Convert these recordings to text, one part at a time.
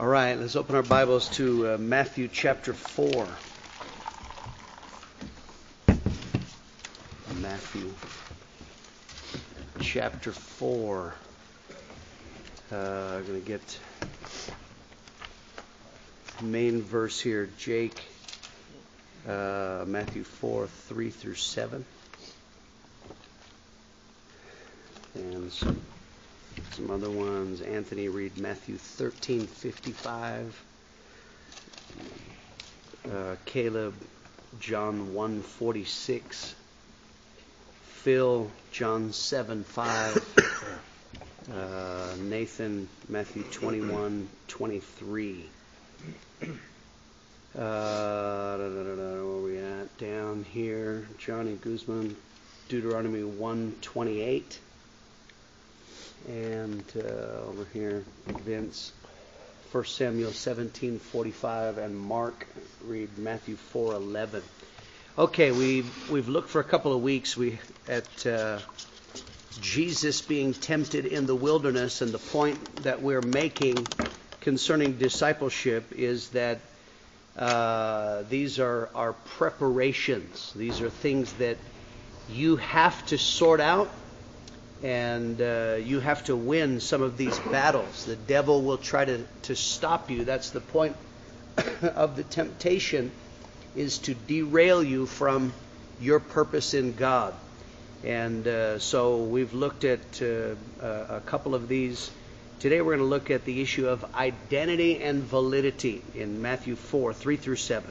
All right, let's open our Bibles to uh, Matthew chapter 4. Matthew chapter 4. Uh, I'm going to get main verse here, Jake. Uh, Matthew 4, 3 through 7. And some other ones. Anthony, read Matthew 13, 55. Uh, Caleb, John 1, 46. Phil, John 7, 5. Uh, Nathan, Matthew 21, 23. Uh, da, da, da, where we at? Down here, Johnny Guzman, Deuteronomy 128. And uh, over here, Vince, 1 Samuel 17:45, and Mark read Matthew 4:11. Okay, we've we've looked for a couple of weeks we at uh, Jesus being tempted in the wilderness, and the point that we're making concerning discipleship is that uh, these are, our preparations. These are things that you have to sort out and uh, you have to win some of these battles. The devil will try to, to stop you. That's the point of the temptation is to derail you from your purpose in God. And uh, so we've looked at uh, a couple of these Today we're going to look at the issue of identity and validity in Matthew 4, 3 through 7.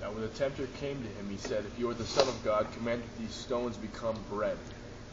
Now when the tempter came to him, he said, If you are the Son of God, command that these stones become bread.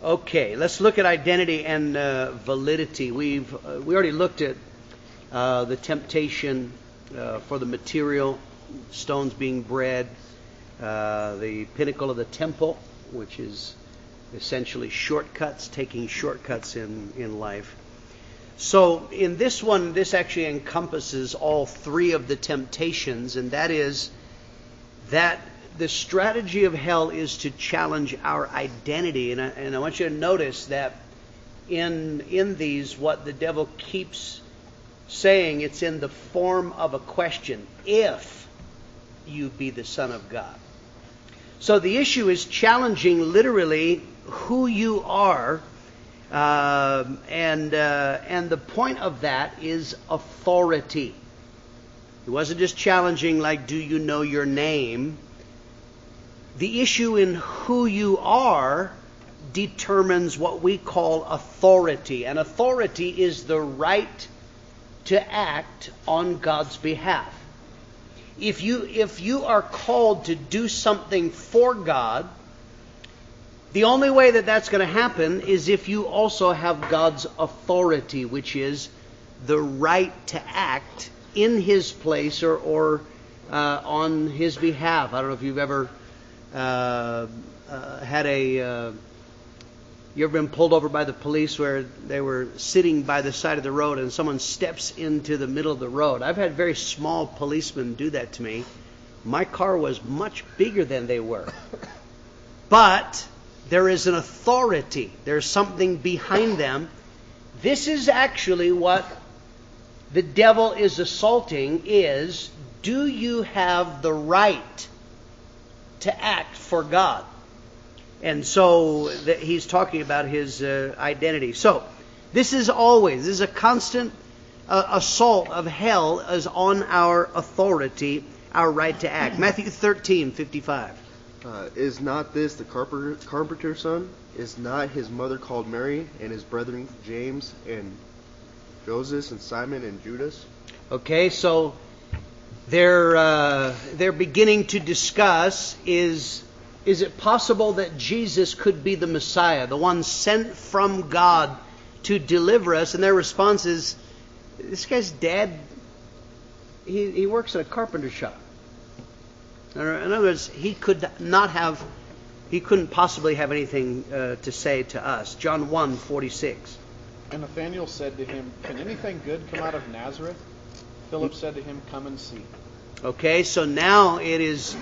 Okay, let's look at identity and uh, validity. We've uh, we already looked at uh, the temptation uh, for the material, stones being bread, uh, the pinnacle of the temple, which is essentially shortcuts, taking shortcuts in, in life. So in this one, this actually encompasses all three of the temptations, and that is that the strategy of hell is to challenge our identity. And I, and I want you to notice that in, in these, what the devil keeps saying, it's in the form of a question. If you be the Son of God. So the issue is challenging literally who you are. Uh, and uh, and the point of that is authority. It wasn't just challenging like, do you know your name? The issue in who you are determines what we call authority. And authority is the right to act on God's behalf. If you, if you are called to do something for God, the only way that that's going to happen is if you also have God's authority, which is the right to act in His place or, or uh, on His behalf. I don't know if you've ever had a. Uh, you ever been pulled over by the police where they were sitting by the side of the road and someone steps into the middle of the road? I've had very small policemen do that to me. My car was much bigger than they were. But there is an authority, there's something behind them. This is actually what the devil is assaulting is do you have the right to act for God? And so he's talking about his uh, identity. So this is always, this is a constant uh, assault of hell is on our authority our right to act. Matthew 13, 55. Uh, is not this the carpenter, carpenter's son? Is not his mother called Mary, and his brethren James and Joseph and Simon and Judas? Okay, so they're uh, they're beginning to discuss is is it possible that Jesus could be the Messiah, the one sent from God to deliver us? And their response is, this guy's dad. He he works at a carpenter shop. In other words, he could not have, he couldn't possibly have anything uh, to say to us. John 1 46. And Nathanael said to him, Can anything good come out of Nazareth? Philip said to him, Come and see. Okay, so now it is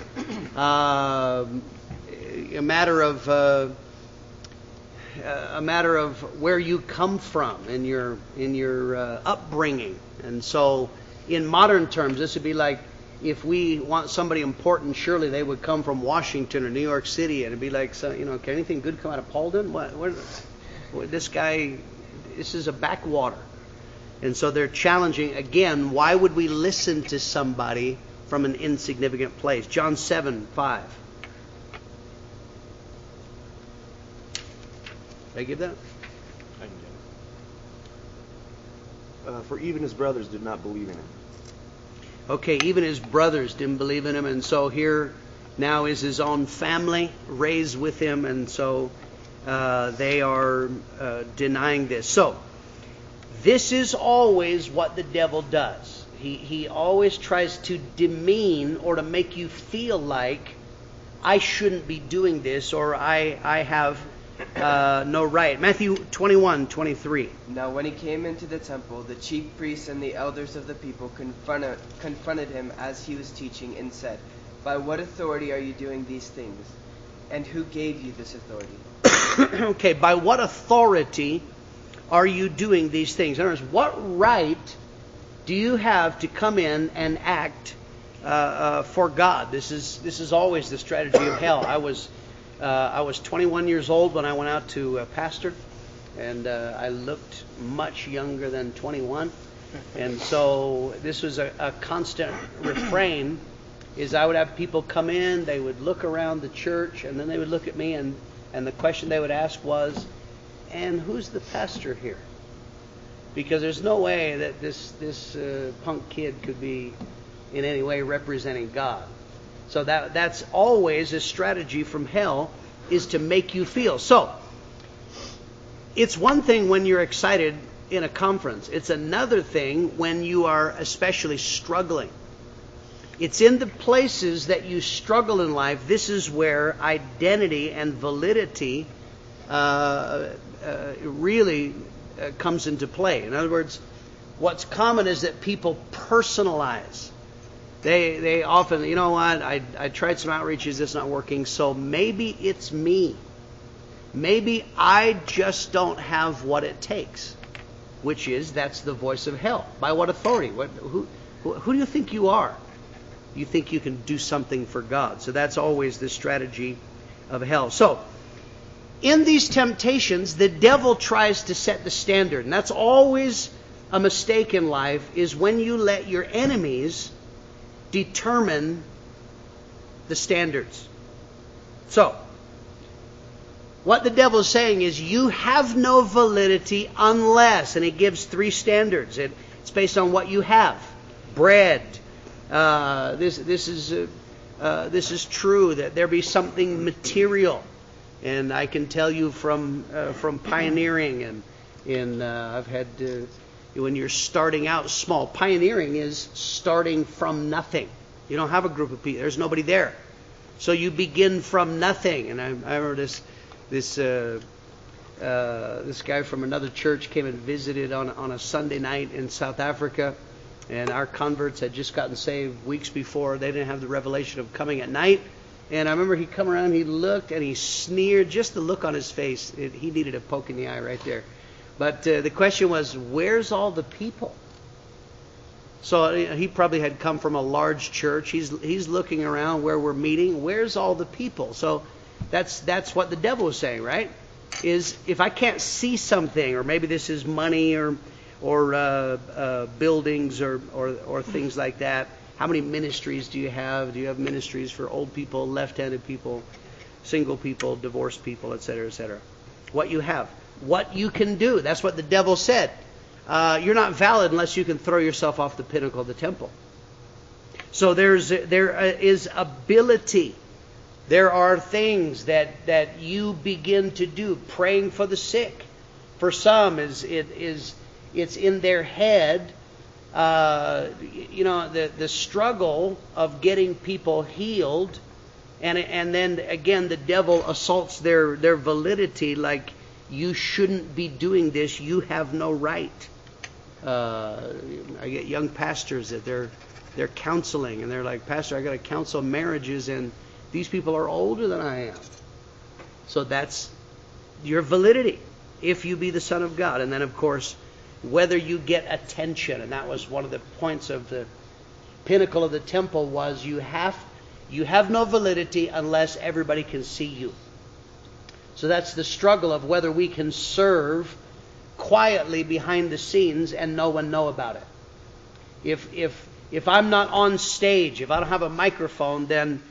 uh, a matter of uh, a matter of where you come from in your in your uh, upbringing, and so in modern terms, this would be like if we want somebody important, surely they would come from Washington or New York City, and it'd be like, so, you know, can anything good come out of Paulden? What, what, what, this guy, this is a backwater. And so they're challenging again. Why would we listen to somebody from an insignificant place? John seven five. Did I give that? I can get it. Uh, for even his brothers did not believe in him. Okay, even his brothers didn't believe in him, and so here now is his own family raised with him, and so uh, they are uh, denying this. So, this is always what the devil does. He, he always tries to demean or to make you feel like I shouldn't be doing this or I, I have uh, no right. Matthew 21, 23. Now, when he came into the temple, the chief priests and the elders of the people confronted, confronted him as he was teaching and said, By what authority are you doing these things? And who gave you this authority? okay, by what authority are you doing these things? In other words, what right do you have to come in and act uh, uh, for God? This is this is always the strategy of hell. I was uh, I was 21 years old when I went out to uh, pastor, and uh, I looked much younger than 21. And so this was a, a constant refrain is I would have people come in, they would look around the church, and then they would look at me, and, and the question they would ask was, and who's the pastor here? Because there's no way that this, this uh, punk kid could be in any way representing God. So that that's always a strategy from hell is to make you feel. So it's one thing when you're excited in a conference. It's another thing when you are especially struggling. It's in the places that you struggle in life. This is where identity and validity uh, really uh, comes into play. In other words, what's common is that people personalize they they often, you know what? I I tried some outreaches, it's not working. So maybe it's me. Maybe I just don't have what it takes. Which is that's the voice of hell. By what authority? What who, who do you think you are? You think you can do something for God. So that's always the strategy of hell. So in these temptations, the devil tries to set the standard. And that's always a mistake in life is when you let your enemies determine the standards. So, what the devil is saying is you have no validity unless, and he gives three standards. It, it's based on what you have. Bread. Uh, this this is uh, uh, this is true that there be something material, and I can tell you from uh, from pioneering and in uh, I've had uh, when you're starting out small. Pioneering is starting from nothing. You don't have a group of people. There's nobody there. So you begin from nothing. And I, I remember this this uh, uh, this guy from another church came and visited on on a Sunday night in South Africa, and our converts had just gotten saved weeks before. They didn't have the revelation of coming at night. And I remember he come around, he looked, and he sneered. Just the look on his face, it, he needed a poke in the eye right there. But uh, the question was, where's all the people? So uh, he probably had come from a large church. He's he's looking around where we're meeting. Where's all the people? So that's that's what the devil is saying, right? Is if I can't see something, or maybe this is money, or or uh, uh, buildings, or, or or things like that. How many ministries do you have? Do you have ministries for old people, left-handed people, single people, divorced people, etc., etc.? What you have, what you can do. That's what the devil said. Uh, you're not valid unless you can throw yourself off the pinnacle of the temple. So there's there is ability. There are things that that you begin to do. Praying for the sick. For some is it is it's in their head. Uh, you know the the struggle of getting people healed, and and then again the devil assaults their their validity like you shouldn't be doing this. You have no right. Uh, I get young pastors that they're they're counseling and they're like, Pastor, I got to counsel marriages and these people are older than I am. So that's your validity if you be the Son of God. And then, of course, whether you get attention, and that was one of the points of the pinnacle of the temple was you have you have no validity unless everybody can see you. So that's the struggle of whether we can serve quietly behind the scenes and no one know about it. If if if I'm not on stage, if I don't have a microphone, then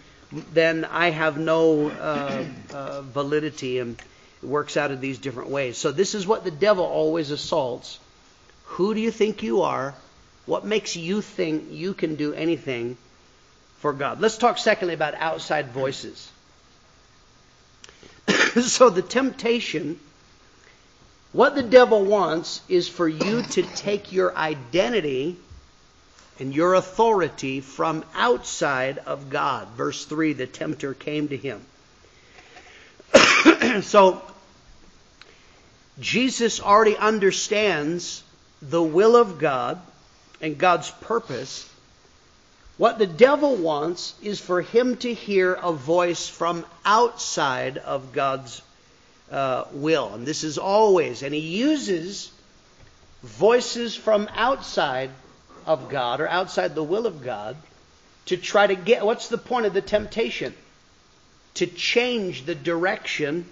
then I have no uh, uh, validity, and it works out in these different ways. So this is what the devil always assaults. Who do you think you are? What makes you think you can do anything for God? Let's talk secondly about outside voices. so the temptation, what the devil wants is for you to take your identity and your authority from outside of God. Verse 3 the tempter came to him. so, Jesus already understands the will of God and God's purpose. What the devil wants is for him to hear a voice from outside of God's uh, will. And this is always, and he uses voices from outside of God or outside the will of God to try to get what's the point of the temptation? To change the direction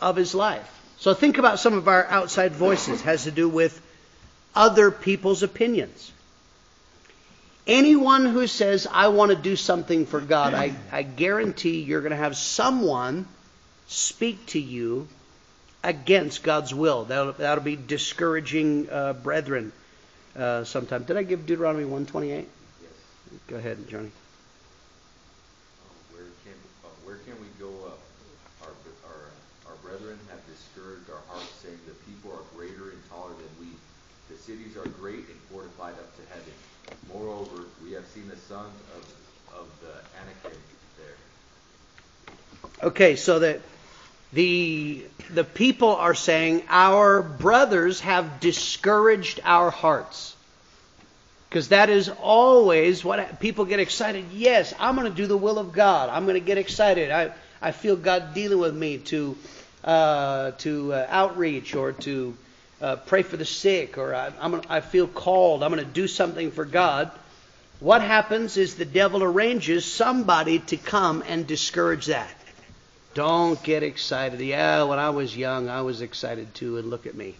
of his life. So think about some of our outside voices it has to do with other people's opinions. Anyone who says, I want to do something for God, I, I guarantee you're going to have someone speak to you against God's will. That'll, that'll be discouraging uh, brethren uh, sometime. Did I give Deuteronomy 128? Yes. Go ahead, Johnny. Uh, where can uh, where can we go? Uh, our our our brethren have discouraged our hearts, saying the people are greater and taller than we. The cities are great and fortified up to heaven. Moreover, we have seen the sons of of the Anakim there. Okay, so that the the people are saying our brothers have discouraged our hearts because that is always what people get excited yes i'm going to do the will of god i'm going to get excited i i feel god dealing with me to uh, to uh, outreach or to uh, pray for the sick or I, I'm I feel called i'm going to do something for god what happens is the devil arranges somebody to come and discourage that don't get excited. Yeah, when I was young, I was excited too, and look at me.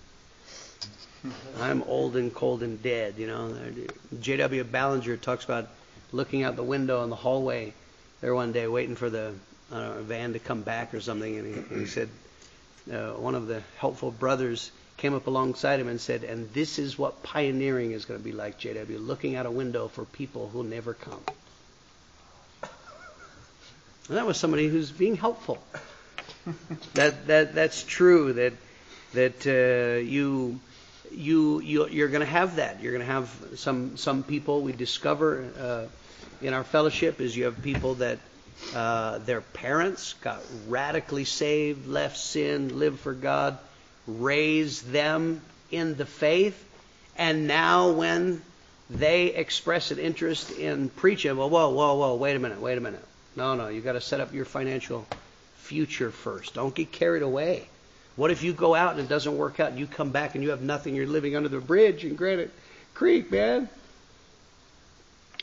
I'm old and cold and dead, you know. J.W. Ballinger talks about looking out the window in the hallway there one day, waiting for the know, van to come back or something, and he, he said, uh, one of the helpful brothers came up alongside him and said, and this is what pioneering is going to be like, J.W., looking out a window for people who'll never come. And that was somebody who's being helpful. that that that's true. That that uh, you you you you're going to have that. You're going to have some some people we discover uh, in our fellowship is you have people that uh, their parents got radically saved, left sin, lived for God, raised them in the faith, and now when they express an interest in preaching, well, whoa, whoa, whoa, wait a minute, wait a minute. No, no, you've got to set up your financial future first. Don't get carried away. What if you go out and it doesn't work out and you come back and you have nothing? You're living under the bridge in Granite Creek, man.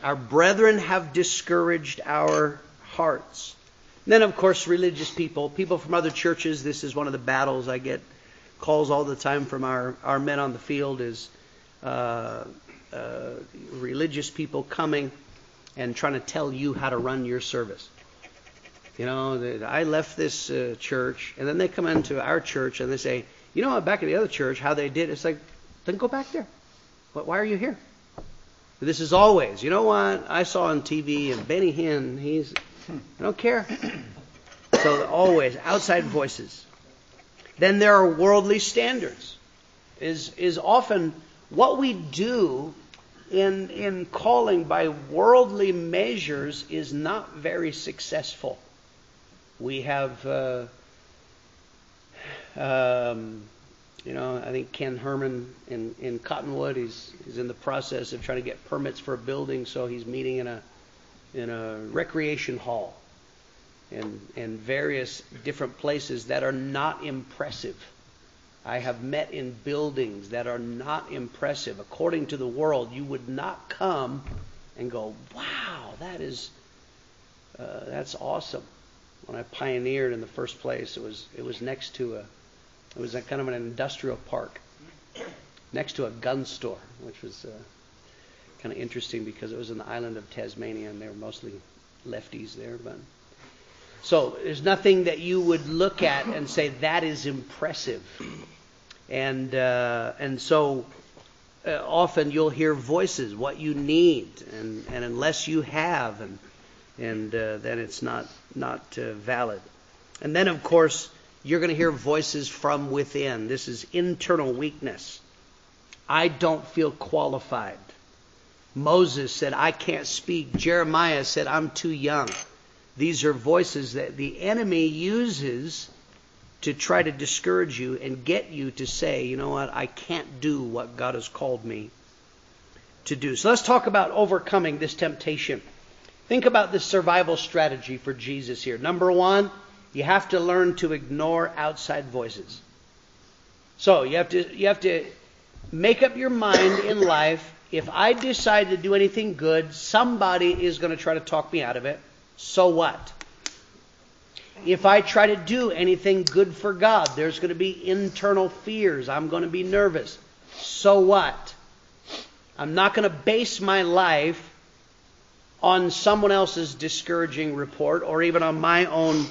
Our brethren have discouraged our hearts. And then, of course, religious people, people from other churches. This is one of the battles I get calls all the time from our, our men on the field is uh, uh, religious people coming and trying to tell you how to run your service. You know, I left this uh, church, and then they come into our church and they say, you know, back at the other church, how they did. It's like, then go back there. But Why are you here? This is always, you know what? I saw on TV and Benny Hinn, he's, I don't care. So always outside voices. Then there are worldly standards. Is is often what we do in in calling by worldly measures is not very successful. We have. Uh, um, you know, I think Ken Herman in, in Cottonwood, he's, he's in the process of trying to get permits for a building, so he's meeting in a, in a recreation hall and, various different places that are not impressive. I have met in buildings that are not impressive. According to the world, you would not come and go, wow, that is, uh, that's awesome. When I pioneered in the first place, it was, it was next to a, it was a kind of an industrial park next to a gun store, which was uh, kind of interesting because it was in the island of Tasmania and they were mostly lefties there. But so there's nothing that you would look at and say that is impressive, and uh, and so. Uh, often you'll hear voices, what you need, and, and unless you have, and and uh, then it's not not uh, valid. And then, of course, you're going to hear voices from within. This is internal weakness. I don't feel qualified. Moses said, I can't speak. Jeremiah said, I'm too young. These are voices that the enemy uses to try to discourage you and get you to say, you know what, I can't do what God has called me to do. So let's talk about overcoming this temptation. Think about this survival strategy for Jesus here. Number one, you have to learn to ignore outside voices. So you have to you have to make up your mind in life. If I decide to do anything good, somebody is going to try to talk me out of it. So what? If I try to do anything good for God, there's going to be internal fears. I'm going to be nervous. So what? I'm not going to base my life on someone else's discouraging report or even on my own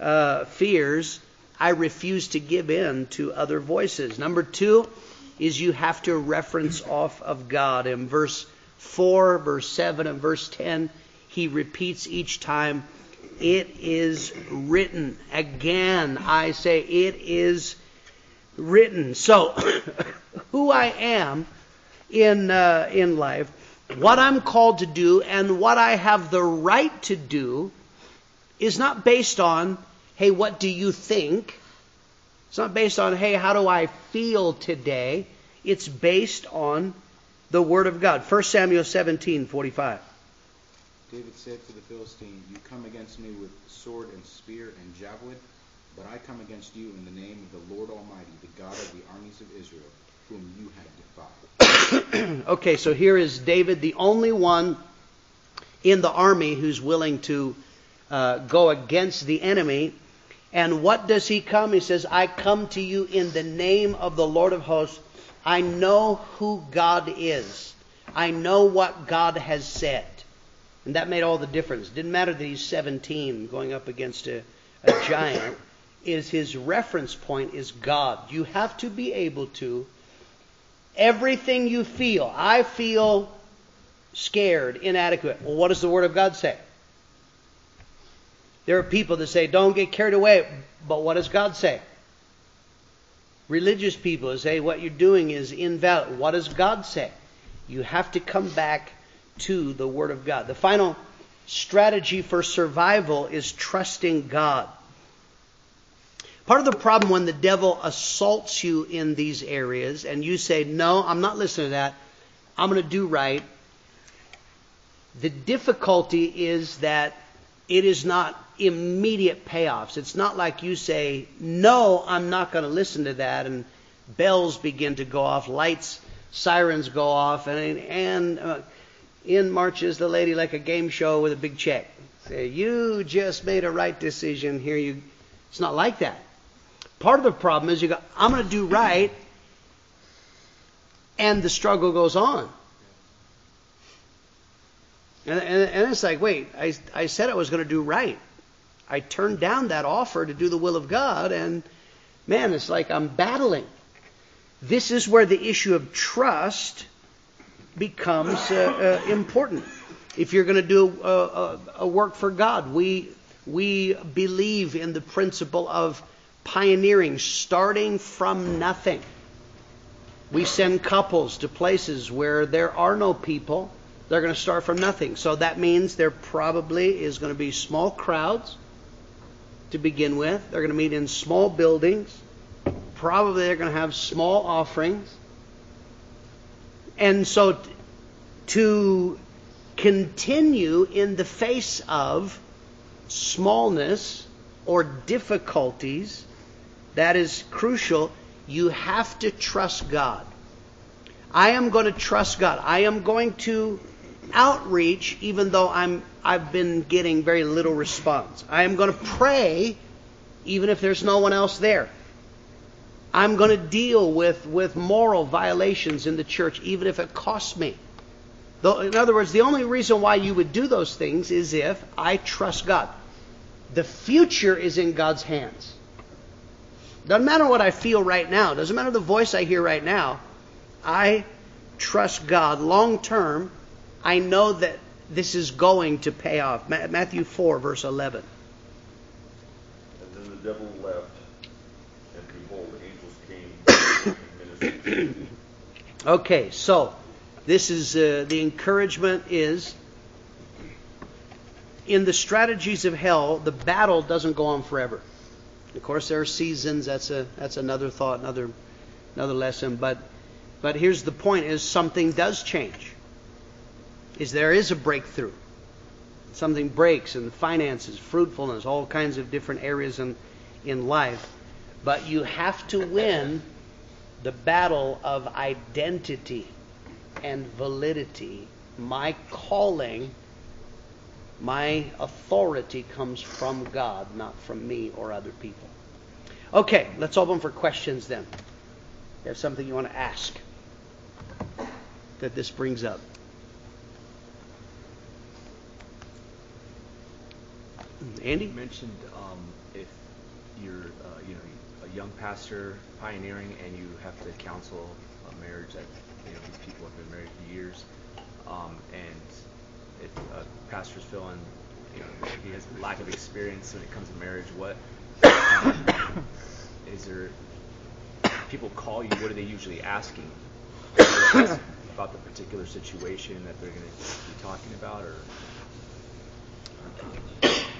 uh, fears, I refuse to give in to other voices. Number two is you have to reference off of God. In verse 4, verse 7, and verse 10, he repeats each time, It is written. Again, I say, It is written. So, who I am in, uh, in life, what I'm called to do, and what I have the right to do is not based on, hey, what do you think? It's not based on, hey, how do I feel today? It's based on the Word of God. 1 Samuel 17, 45. David said to the Philistine, You come against me with sword and spear and javelin, but I come against you in the name of the Lord Almighty, the God of the armies of Israel, whom you have defied. okay, so here is David, the only one in the army who's willing to uh, go against the enemy. And what does he come? He says, I come to you in the name of the Lord of hosts. I know who God is. I know what God has said. And that made all the difference. Didn't matter that he's 17 going up against a, a giant. Is his reference point is God. You have to be able to everything you feel. I feel scared, inadequate. Well, what does the Word of God say? There are people that say, don't get carried away. But what does God say? Religious people say what you're doing is invalid. What does God say? You have to come back to the Word of God. The final strategy for survival is trusting God. Part of the problem when the devil assaults you in these areas and you say, No, I'm not listening to that, I'm going to do right. The difficulty is that it is not immediate payoffs. It's not like you say, No, I'm not going to listen to that, and bells begin to go off, lights, sirens go off, and, and uh, in marches the lady like a game show with a big check. Say, You just made a right decision. Here you. It's not like that. Part of the problem is you go, I'm going to do right, and the struggle goes on. And, and, and it's like, wait, I, I said I was going to do right. I turned down that offer to do the will of God, and man, it's like I'm battling. This is where the issue of trust becomes uh, uh, important. If you're going to do a, a, a work for God, we we believe in the principle of pioneering, starting from nothing. We send couples to places where there are no people. They're going to start from nothing. So that means there probably is going to be small crowds to begin with. They're going to meet in small buildings. Probably they're going to have small offerings. And so t- to continue in the face of smallness or difficulties, that is crucial. You have to trust God. I am going to trust God. I am going to outreach even though I'm I've been getting very little response. I am going to pray even if there's no one else there. I'm going to deal with, with moral violations in the church even if it costs me. In other words, the only reason why you would do those things is if I trust God. The future is in God's hands. Doesn't matter what I feel right now. Doesn't matter the voice I hear right now. I trust God long term. I know that this is going to pay off. Matthew 4, verse 11. And then the devil left, and behold, angels came and Okay, so this is uh, the encouragement is in the strategies of hell, the battle doesn't go on forever. Of course, there are seasons. That's a that's another thought, another another lesson. But but here's the point: is something does change. Is there is a breakthrough. Something breaks in finances, fruitfulness, all kinds of different areas in in life. But you have to win the battle of identity and validity. My calling, my authority comes from God, not from me or other people. Okay, let's open for questions then. You have something you want to ask that this brings up? Andy? You mentioned um, if you're, uh, you know, young pastor pioneering and you have to counsel a marriage that you know these people have been married for years, um, and if a pastor's feeling you know he has lack of experience when it comes to marriage, what um, is there? People call you. What are they usually asking? about the particular situation that they're going to be talking about, or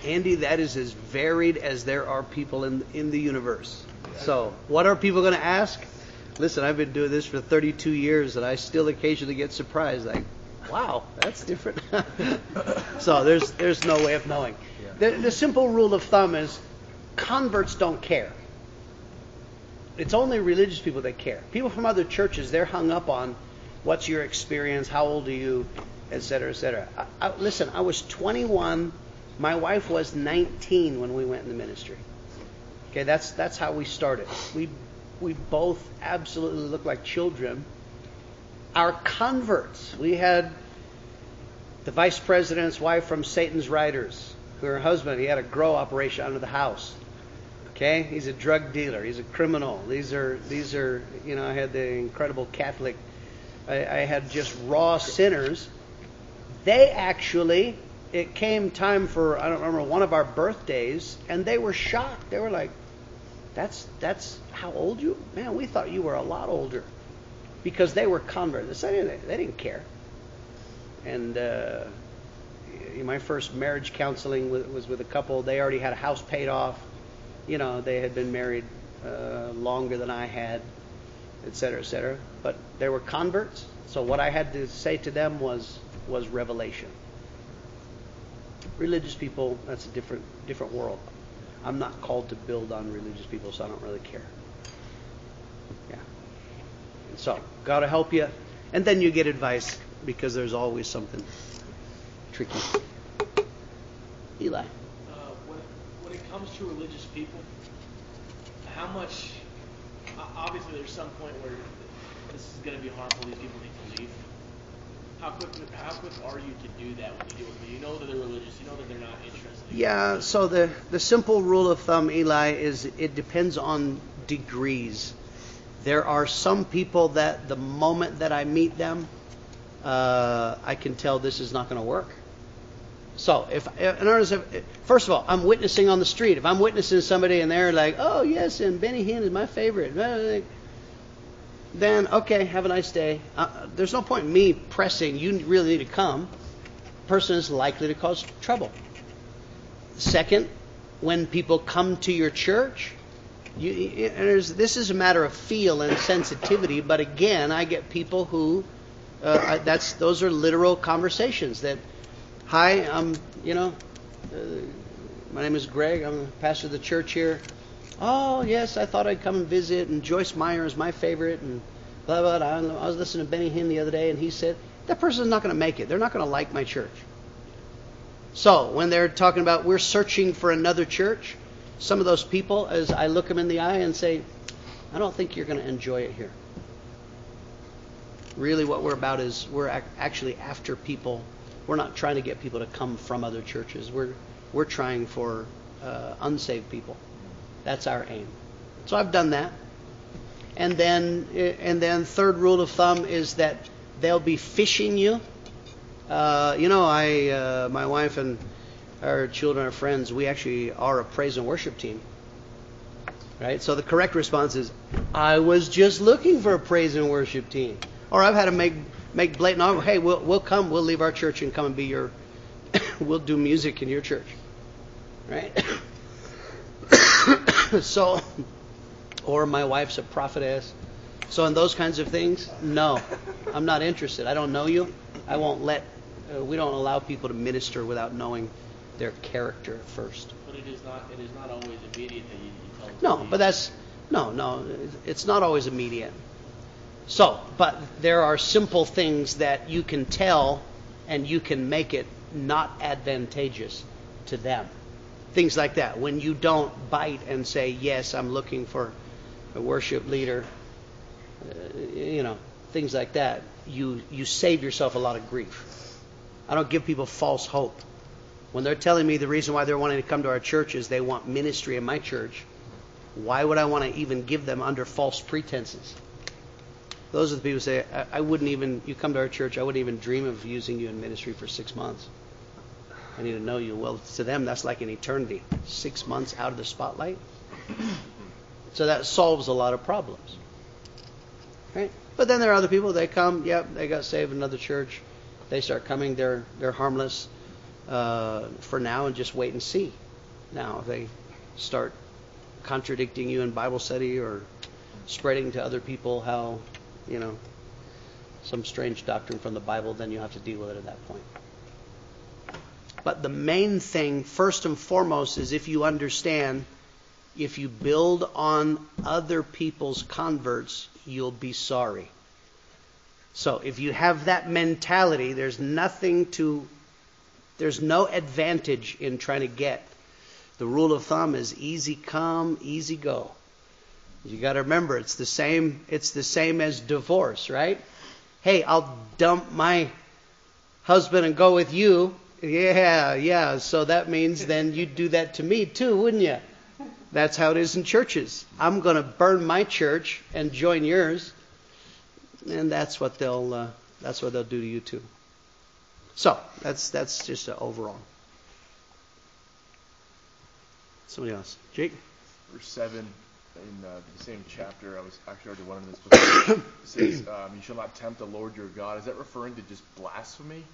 Andy, that is as varied as there are people in in the universe. So, what are people going to ask? Listen, I've been doing this for 32 years, and I still occasionally get surprised. Like, wow, that's different. so there's there's no way of knowing. The, the simple rule of thumb is converts don't care. It's only religious people that care. People from other churches, they're hung up on what's your experience, how old are you, et cetera, et cetera. I, I, listen, I was 21. My wife was 19 when we went in the ministry. Okay, that's that's how we started. We we both absolutely looked like children. Our converts, we had the vice president's wife from Satan's Riders, her husband, he had a grow operation under the house. Okay, he's a drug dealer, he's a criminal. These are these are you know I had the incredible Catholic. I, I had just raw sinners. They actually it came time for I don't remember one of our birthdays, and they were shocked. They were like, "That's that's how old you? Man, we thought you were a lot older," because they were converts. They didn't, they didn't care. And uh, my first marriage counseling was with a couple. They already had a house paid off. You know, they had been married uh, longer than I had, et cetera, et cetera. But they were converts. So what I had to say to them was was revelation religious people, that's a different different world. I'm not called to build on religious people, so I don't really care. Yeah. So, God will help you, and then you get advice because there's always something tricky. Eli. Uh, when, when it comes to religious people, how much? Obviously, there's some point where this is going to be harmful. These people need to leave. How quick how quick are you to do that when you deal with them? You know that they're religious. You know that they're not interested. Yeah. So the the simple rule of thumb, Eli, is it depends on degrees. There are some people that the moment that I meet them, uh, I can tell this is not going to work. So if, in words, if, first of all, I'm witnessing on the street. If I'm witnessing somebody and they're like, "Oh yes, and Benny Hinn is my favorite," then okay, have a nice day. Uh, there's no point in me pressing. You really need to come. Person is likely to cause trouble. Second, when people come to your church, you, this is a matter of feel and sensitivity. But again, I get people who uh, that's those are literal conversations that Hi, I'm, you know, uh, my name is Greg. I'm the pastor of the church here. Oh, yes, I thought I'd come and visit, and Joyce Meyer is my favorite, and blah, blah, blah. I was listening to Benny Hinn the other day, and he said, that person's not going to make it. They're not going to like my church. So, when they're talking about we're searching for another church, some of those people, as I look them in the eye and say, I don't think you're going to enjoy it here. Really, what we're about is we're actually after people we're not trying to get people to come from other churches. We're we're trying for uh, unsaved people. That's our aim. So I've done that. And then and then third rule of thumb is that they'll be fishing you. Uh, you know, I uh, my wife and our children, our friends, we actually are a praise and worship team. Right? So the correct response is, I was just looking for a praise and worship team. Or I've had to make make blatant Hey, we'll we'll come. We'll leave our church and come and be your. we'll do music in your church, right? so, or my wife's a prophetess. So in those kinds of things, no, I'm not interested. I don't know you. I won't let. Uh, we don't allow people to minister without knowing their character first. But it is not. It is not always immediate that you, you tell. Them no, but that's no, no. It's not always immediate. So, but there are simple things that you can tell and you can make it not advantageous to them. Things like that. When you don't bite and say, Yes, I'm looking for a worship leader, uh, you know, things like that, you, you save yourself a lot of grief. I don't give people false hope. When they're telling me the reason why they're wanting to come to our church is they want ministry in my church, why would I want to even give them under false pretenses? Those are the people who say, I, I wouldn't even, you come to our church, I wouldn't even dream of using you in ministry for six months. I need to know you. Well, to them, that's like an eternity. Six months out of the spotlight. So that solves a lot of problems. Right? But then there are other people, they come, yep, they got saved in another church. They start coming, they're, they're harmless uh, for now and just wait and see. Now, if they start contradicting you in Bible study or spreading to other people how you know, some strange doctrine from the Bible, then you have to deal with it at that point. But the main thing, first and foremost, is if you understand, if you build on other people's converts, you'll be sorry. So if you have that mentality, there's nothing to, there's no advantage in trying to get. The rule of thumb is easy come, easy go. You got to remember it's the same it's the same as divorce, right? Hey, I'll dump my husband and go with you. Yeah, yeah. So that means then you'd do that to me too, wouldn't you? That's how it is in churches. I'm going to burn my church and join yours, and that's what they'll uh, that's what they'll do to you too. So that's that's just an overall. Somebody else, Jake. Verse seven in uh, the same chapter, I was actually already one of this before. it says, um, "You shall not tempt the Lord your God." Is that referring to just blasphemy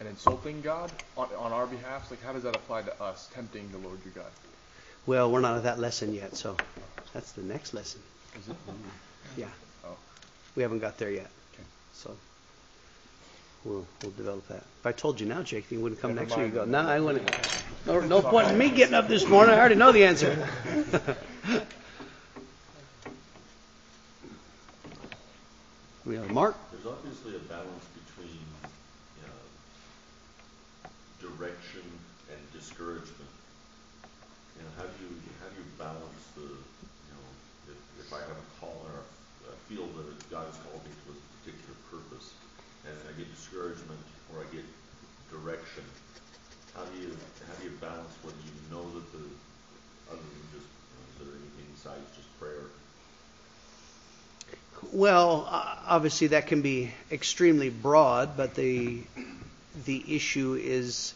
and insulting God on, on our behalf? Like, how does that apply to us, tempting the Lord your God? Well, we're not at that lesson yet, so that's the next lesson. Is it? Yeah. Oh. We haven't got there yet. Okay. So we'll we'll develop that. If I told you now, Jake, you wouldn't come Never next week. You go, mind. no, I wouldn't. No, no point in me getting up this morning. I already know the answer. We have Mark. There's obviously a balance between you know, and discouragement. You know, how do you how do you balance the you know if, if I have a call or I feel that God has called me to a particular purpose, and I get discouragement or I get direction, how do you how do you balance whether you know that the other than just you know, is there anything besides just prayer? Well, obviously that can be extremely broad, but the the issue is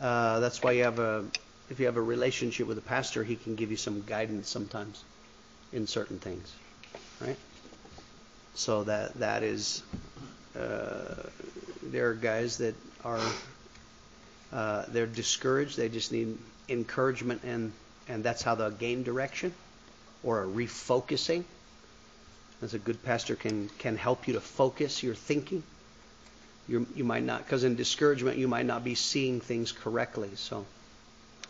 uh, that's why you have a if you have a relationship with a pastor, he can give you some guidance sometimes in certain things, right? So that that is uh, there are guys that are uh, they're discouraged. They just need encouragement, and and that's how they'll gain direction or a refocusing. As a good pastor can can help you to focus your thinking. You're, you might not, because in discouragement you might not be seeing things correctly. So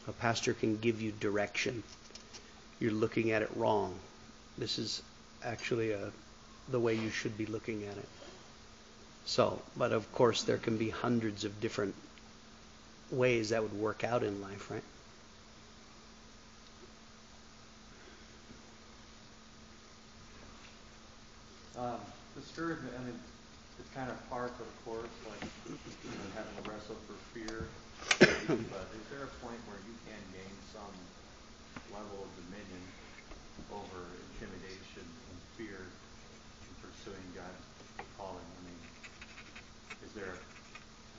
a pastor can give you direction. You're looking at it wrong. This is actually a, the way you should be looking at it. So, but of course there can be hundreds of different ways that would work out in life, right? Um, discouragement, I mean, it's kind of par for the course, like you know, having to wrestle for fear. but is there a point where you can gain some level of dominion over intimidation and fear in pursuing God's calling? I mean, is there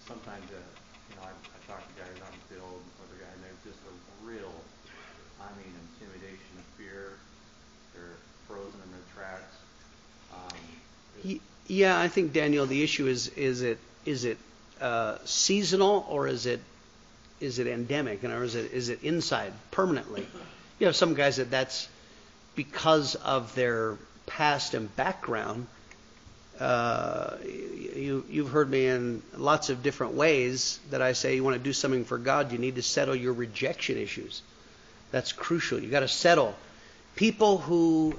sometimes a you know I, I talk to guys on the field with a guy and there's just a real, I mean, intimidation and fear. They're frozen in their tracks. Um, yeah, I think Daniel, the issue is is it is it uh, seasonal or is it is it endemic, and or is it is it inside permanently? You have some guys that that's because of their past and background. Uh, you you've heard me in lots of different ways that I say you want to do something for God, you need to settle your rejection issues. That's crucial. You got to settle people who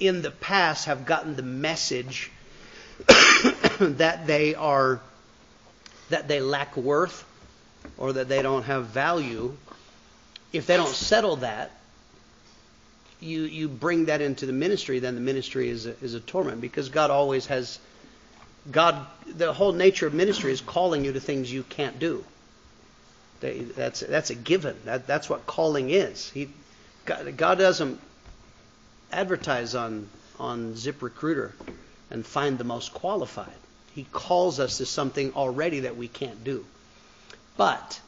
in the past have gotten the message that they are that they lack worth or that they don't have value if they don't settle that you you bring that into the ministry then the ministry is a, is a torment because God always has God the whole nature of ministry is calling you to things you can't do. They, that's that's a given. That that's what calling is. He God, God doesn't advertise on on ZipRecruiter and find the most qualified. He calls us to something already that we can't do. But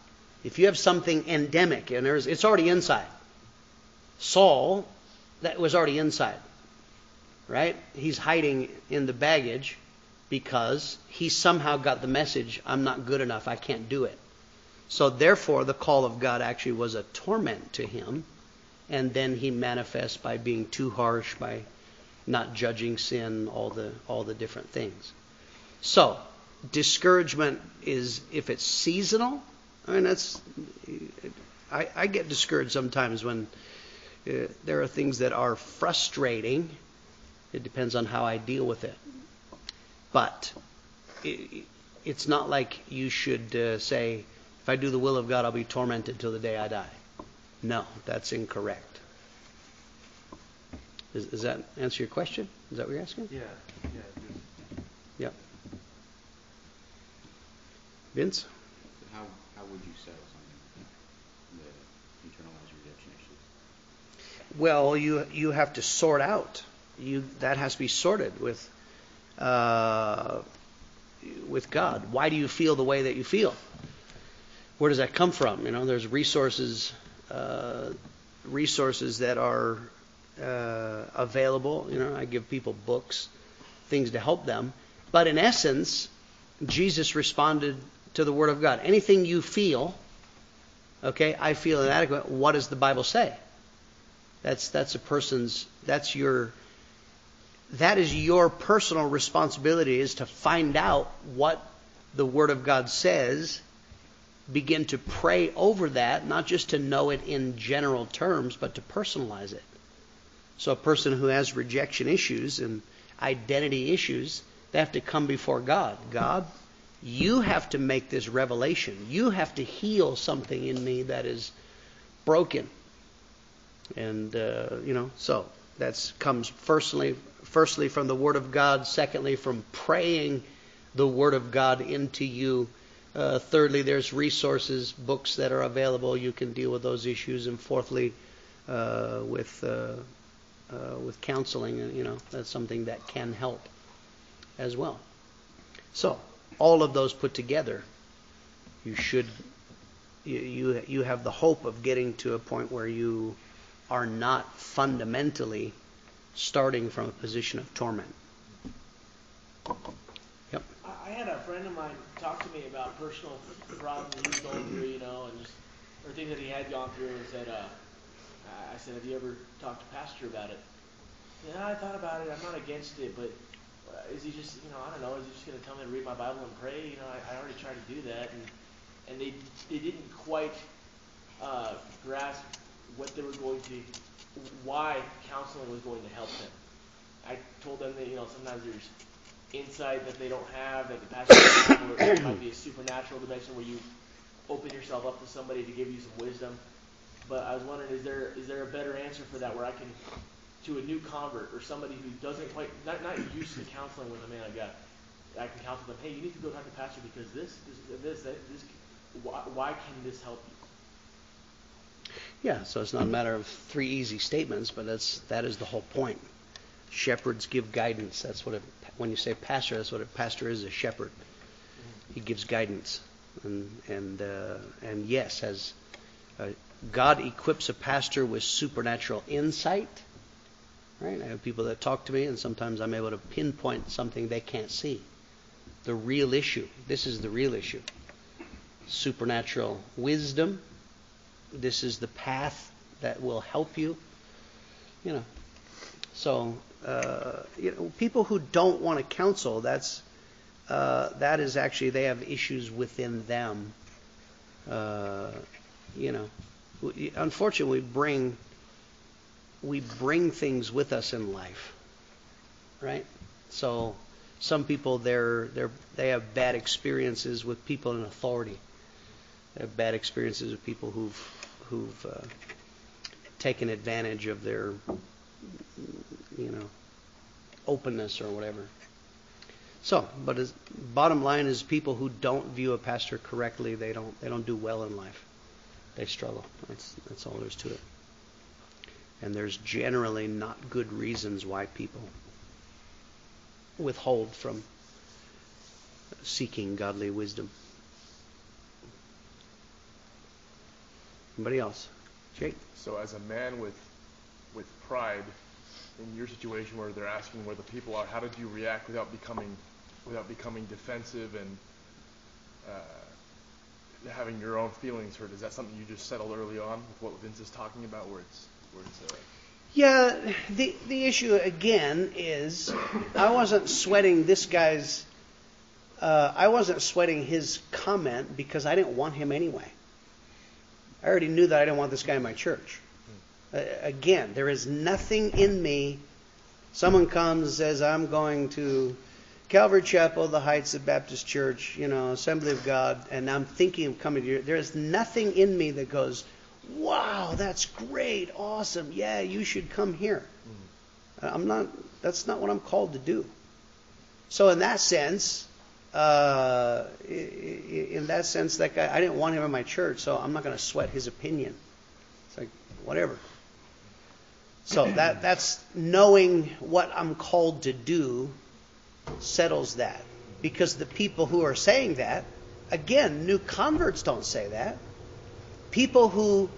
if you have something endemic and it's already inside. Saul, that was already inside. Right? He's hiding in the baggage because he somehow got the message, I'm not good enough, I can't do it. So therefore the call of God actually was a torment to him and then he manifests by being too harsh, by not judging sin, all the all the different things. So, discouragement is if it's seasonal. I mean, that's I, I get discouraged sometimes when uh, there are things that are frustrating. It depends on how I deal with it, but it, it's not like you should uh, say, "If I do the will of God, I'll be tormented till the day I die." No, that's incorrect. Does, does that answer your question? Is that what you're asking? Yeah, yeah. Yep. Vince? How, how would you settle something? The internalized rejection issues? Well, you you have to sort out. You that has to be sorted with uh, with God. Why do you feel the way that you feel? Where does that come from? You know, there's resources uh, resources that are uh, available. You know, I give people books, things to help them. But in essence, Jesus responded to the Word of God. Anything you feel, okay, I feel inadequate. What does the Bible say? That's that's a person's. That's your. That is your personal responsibility is to find out what the Word of God says begin to pray over that, not just to know it in general terms, but to personalize it. So a person who has rejection issues and identity issues, they have to come before God. God, you have to make this revelation. You have to heal something in me that is broken. And uh, you know, so that comes firstly, firstly from the Word of God. Secondly, from praying the Word of God into you. Uh, thirdly, there's resources, books that are available. You can deal with those issues. And fourthly, uh, with uh, with counseling, you know, that's something that can help as well. So, all of those put together, you should you, you, you have the hope of getting to a point where you are not fundamentally starting from a position of torment. Yep. I had a friend of mine talk to me about personal problems he was going through, you know, and just or things that he had gone through, and said, uh, I said, have you ever talked to pastor about it? Yeah, I thought about it. I'm not against it, but uh, is he just, you know, I don't know, is he just going to tell me to read my Bible and pray? You know, I, I already tried to do that, and and they they didn't quite uh, grasp what they were going to, why counseling was going to help them. I told them that you know sometimes there's insight that they don't have that the pastor might be a supernatural dimension where you open yourself up to somebody to give you some wisdom. But I was wondering, is there is there a better answer for that where I can, to a new convert or somebody who doesn't quite not not used to counseling with a man of God, I can counsel them. Hey, you need to go talk to pastor because this this this this, why, why can this help you? Yeah, so it's not a matter of three easy statements, but that's that is the whole point. Shepherds give guidance. That's what it, when you say pastor, that's what a pastor is—a shepherd. He gives guidance, and and uh, and yes, as uh, God equips a pastor with supernatural insight. Right, I have people that talk to me, and sometimes I'm able to pinpoint something they can't see. The real issue. This is the real issue supernatural wisdom. This is the path that will help you. You know, so uh, you know, people who don't want to counsel, that's uh, that is actually they have issues within them. Uh, you know, unfortunately, we bring we bring things with us in life, right? So some people they're they're they have bad experiences with people in authority They have bad experiences with people who've who've uh, taken advantage of their you know openness or whatever. So, but as, bottom line is people who don't view a pastor correctly, they don't they don't do well in life. They struggle. That's that's all there is to it. And there's generally not good reasons why people withhold from seeking godly wisdom. Anybody else? Jake? So as a man with with pride, in your situation where they're asking where the people are, how did you react without becoming without becoming defensive and uh, having your own feelings hurt? Is that something you just settled early on with what Vince is talking about, where it's where it's uh, yeah, the the issue again is I wasn't sweating this guy's. Uh, I wasn't sweating his comment because I didn't want him anyway. I already knew that I didn't want this guy in my church. Uh, again, there is nothing in me. Someone comes and says, I'm going to Calvary Chapel, the Heights of Baptist Church, you know, Assembly of God, and I'm thinking of coming to you. There is nothing in me that goes, wow, that's great, awesome, yeah, you should come here. Mm. I'm not, that's not what I'm called to do. So, in that sense, uh, in that sense, that guy, I didn't want him in my church, so I'm not going to sweat his opinion. It's like, whatever. So that that's knowing what I'm called to do settles that. Because the people who are saying that, again, new converts don't say that. People who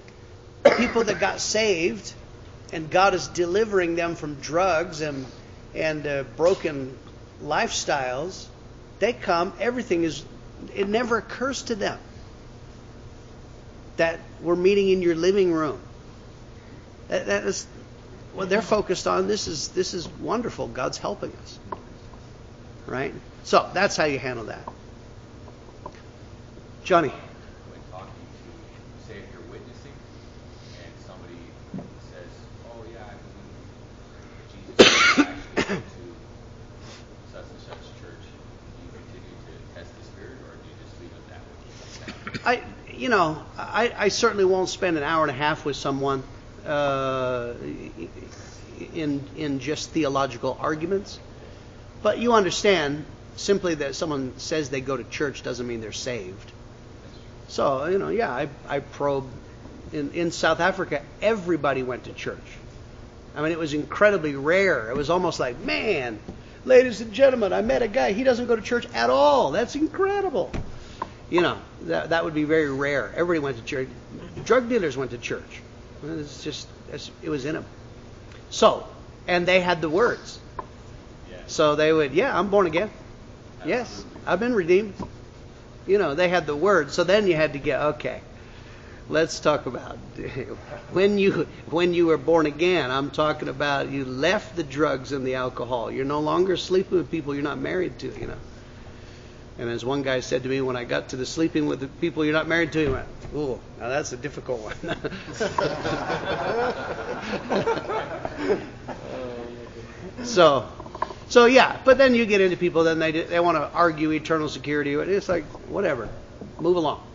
people that got saved and God is delivering them from drugs and and uh, broken lifestyles they come, everything is, it never occurs to them that we're meeting in your living room. That, that is what they're focused on. This is this is wonderful. God's helping us, right? So that's how you handle that. Johnny. I, you know, I, I certainly won't spend an hour and a half with someone uh, in in just theological arguments. But you understand, simply that someone says they go to church doesn't mean they're saved. So, you know, yeah, I, I probe. In, in South Africa, everybody went to church. I mean, it was incredibly rare. It was almost like, man, ladies and gentlemen, I met a guy. He doesn't go to church at all. That's incredible. You know, that, that would be very rare. Everybody went to church. Drug dealers went to church. It's just, it was in them. So, and they had the words. So they would, yeah, I'm born again. Yes, I've been redeemed. You know, they had the word. So then you had to get, okay, let's talk about when you when you were born again. I'm talking about you left the drugs and the alcohol. You're no longer sleeping with people you're not married to. You know. And as one guy said to me when I got to the sleeping with the people you're not married to, he went, "Ooh, now that's a difficult one." so, so yeah. But then you get into people, then they they want to argue eternal security. It's like whatever, move along.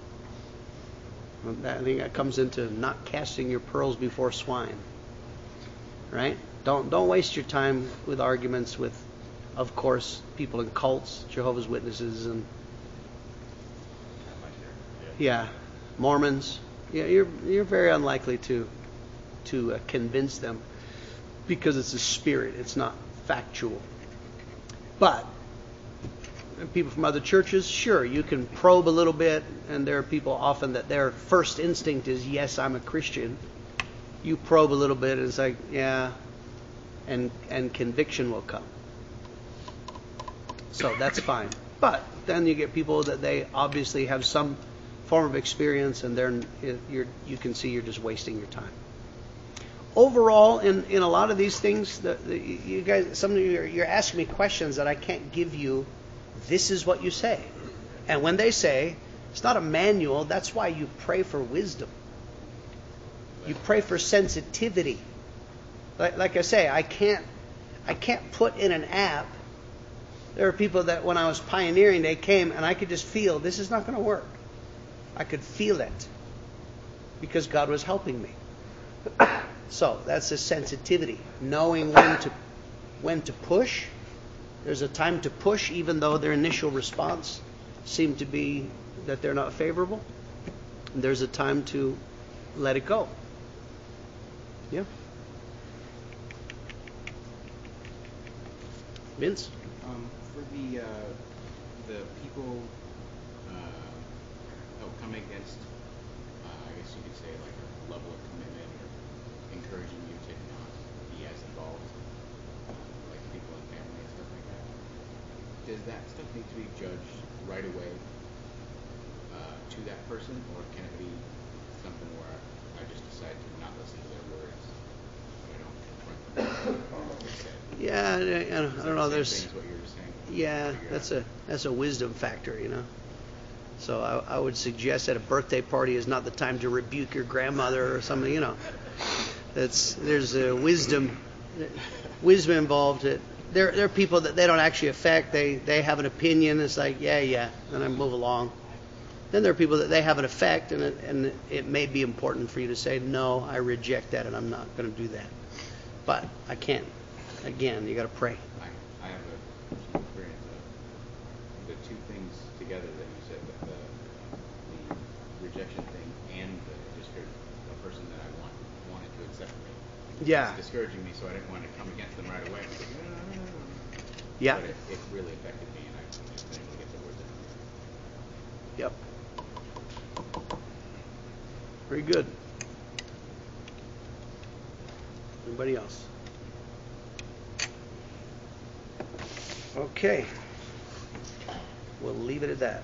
I think that comes into not casting your pearls before swine. Right? Don't don't waste your time with arguments with, of course, people in cults, Jehovah's Witnesses, and yeah, Mormons. Yeah, you're you're very unlikely to to uh, convince them because it's a spirit. It's not factual. But people from other churches, sure, you can probe a little bit, and there are people often that their first instinct is, yes, I'm a Christian. You probe a little bit, and it's like, yeah, and and conviction will come. So that's fine. But then you get people that they obviously have some form of experience, and they're you're, you can see you're just wasting your time. Overall, in, in a lot of these things, the, the, you guys, some of you are, you're asking me questions that I can't give you this is what you say. And when they say, it's not a manual, that's why you pray for wisdom. You pray for sensitivity. Like, like I say, I can't I can't put in an app. There are people that when I was pioneering, they came and I could just feel this is not going to work. I could feel it because God was helping me. so that's the sensitivity, knowing when to when to push there's a time to push, even though their initial response seemed to be that they're not favorable. There's a time to let it go. Yeah. Vince? Um, for the uh, the people uh, oh, coming against, uh, I guess you could say, like a level of commitment or encouraging you to not be as involved, uh, like people in family and stuff like that. Does that stuff need to be judged right away uh, to that person, or can it be something where I just decide to not listen to their words, but I don't confront them? Yeah, I, I don't know. There's what you were saying. yeah, that's a that's a wisdom factor, you know. So I, I would suggest that a birthday party is not the time to rebuke your grandmother or something, you know. That's there's a wisdom wisdom involved. That there there are people that they don't actually affect. They they have an opinion. It's like yeah yeah, and I move along. Then there are people that they have an effect, and it, and it may be important for you to say no, I reject that, and I'm not going to do that. But I can't. Again, you got to pray. I, I have a experience of the two things together that you said, the, the, rejection thing and the discourage a person that I want wanted to accept me. Yeah. It's discouraging me, so I didn't want to come against them right away. I'm like, no, no, no, no. Yeah. But it, it really affected me, and I just been able to get the words out. Yep. Very good. Anybody else? Okay. We'll leave it at that.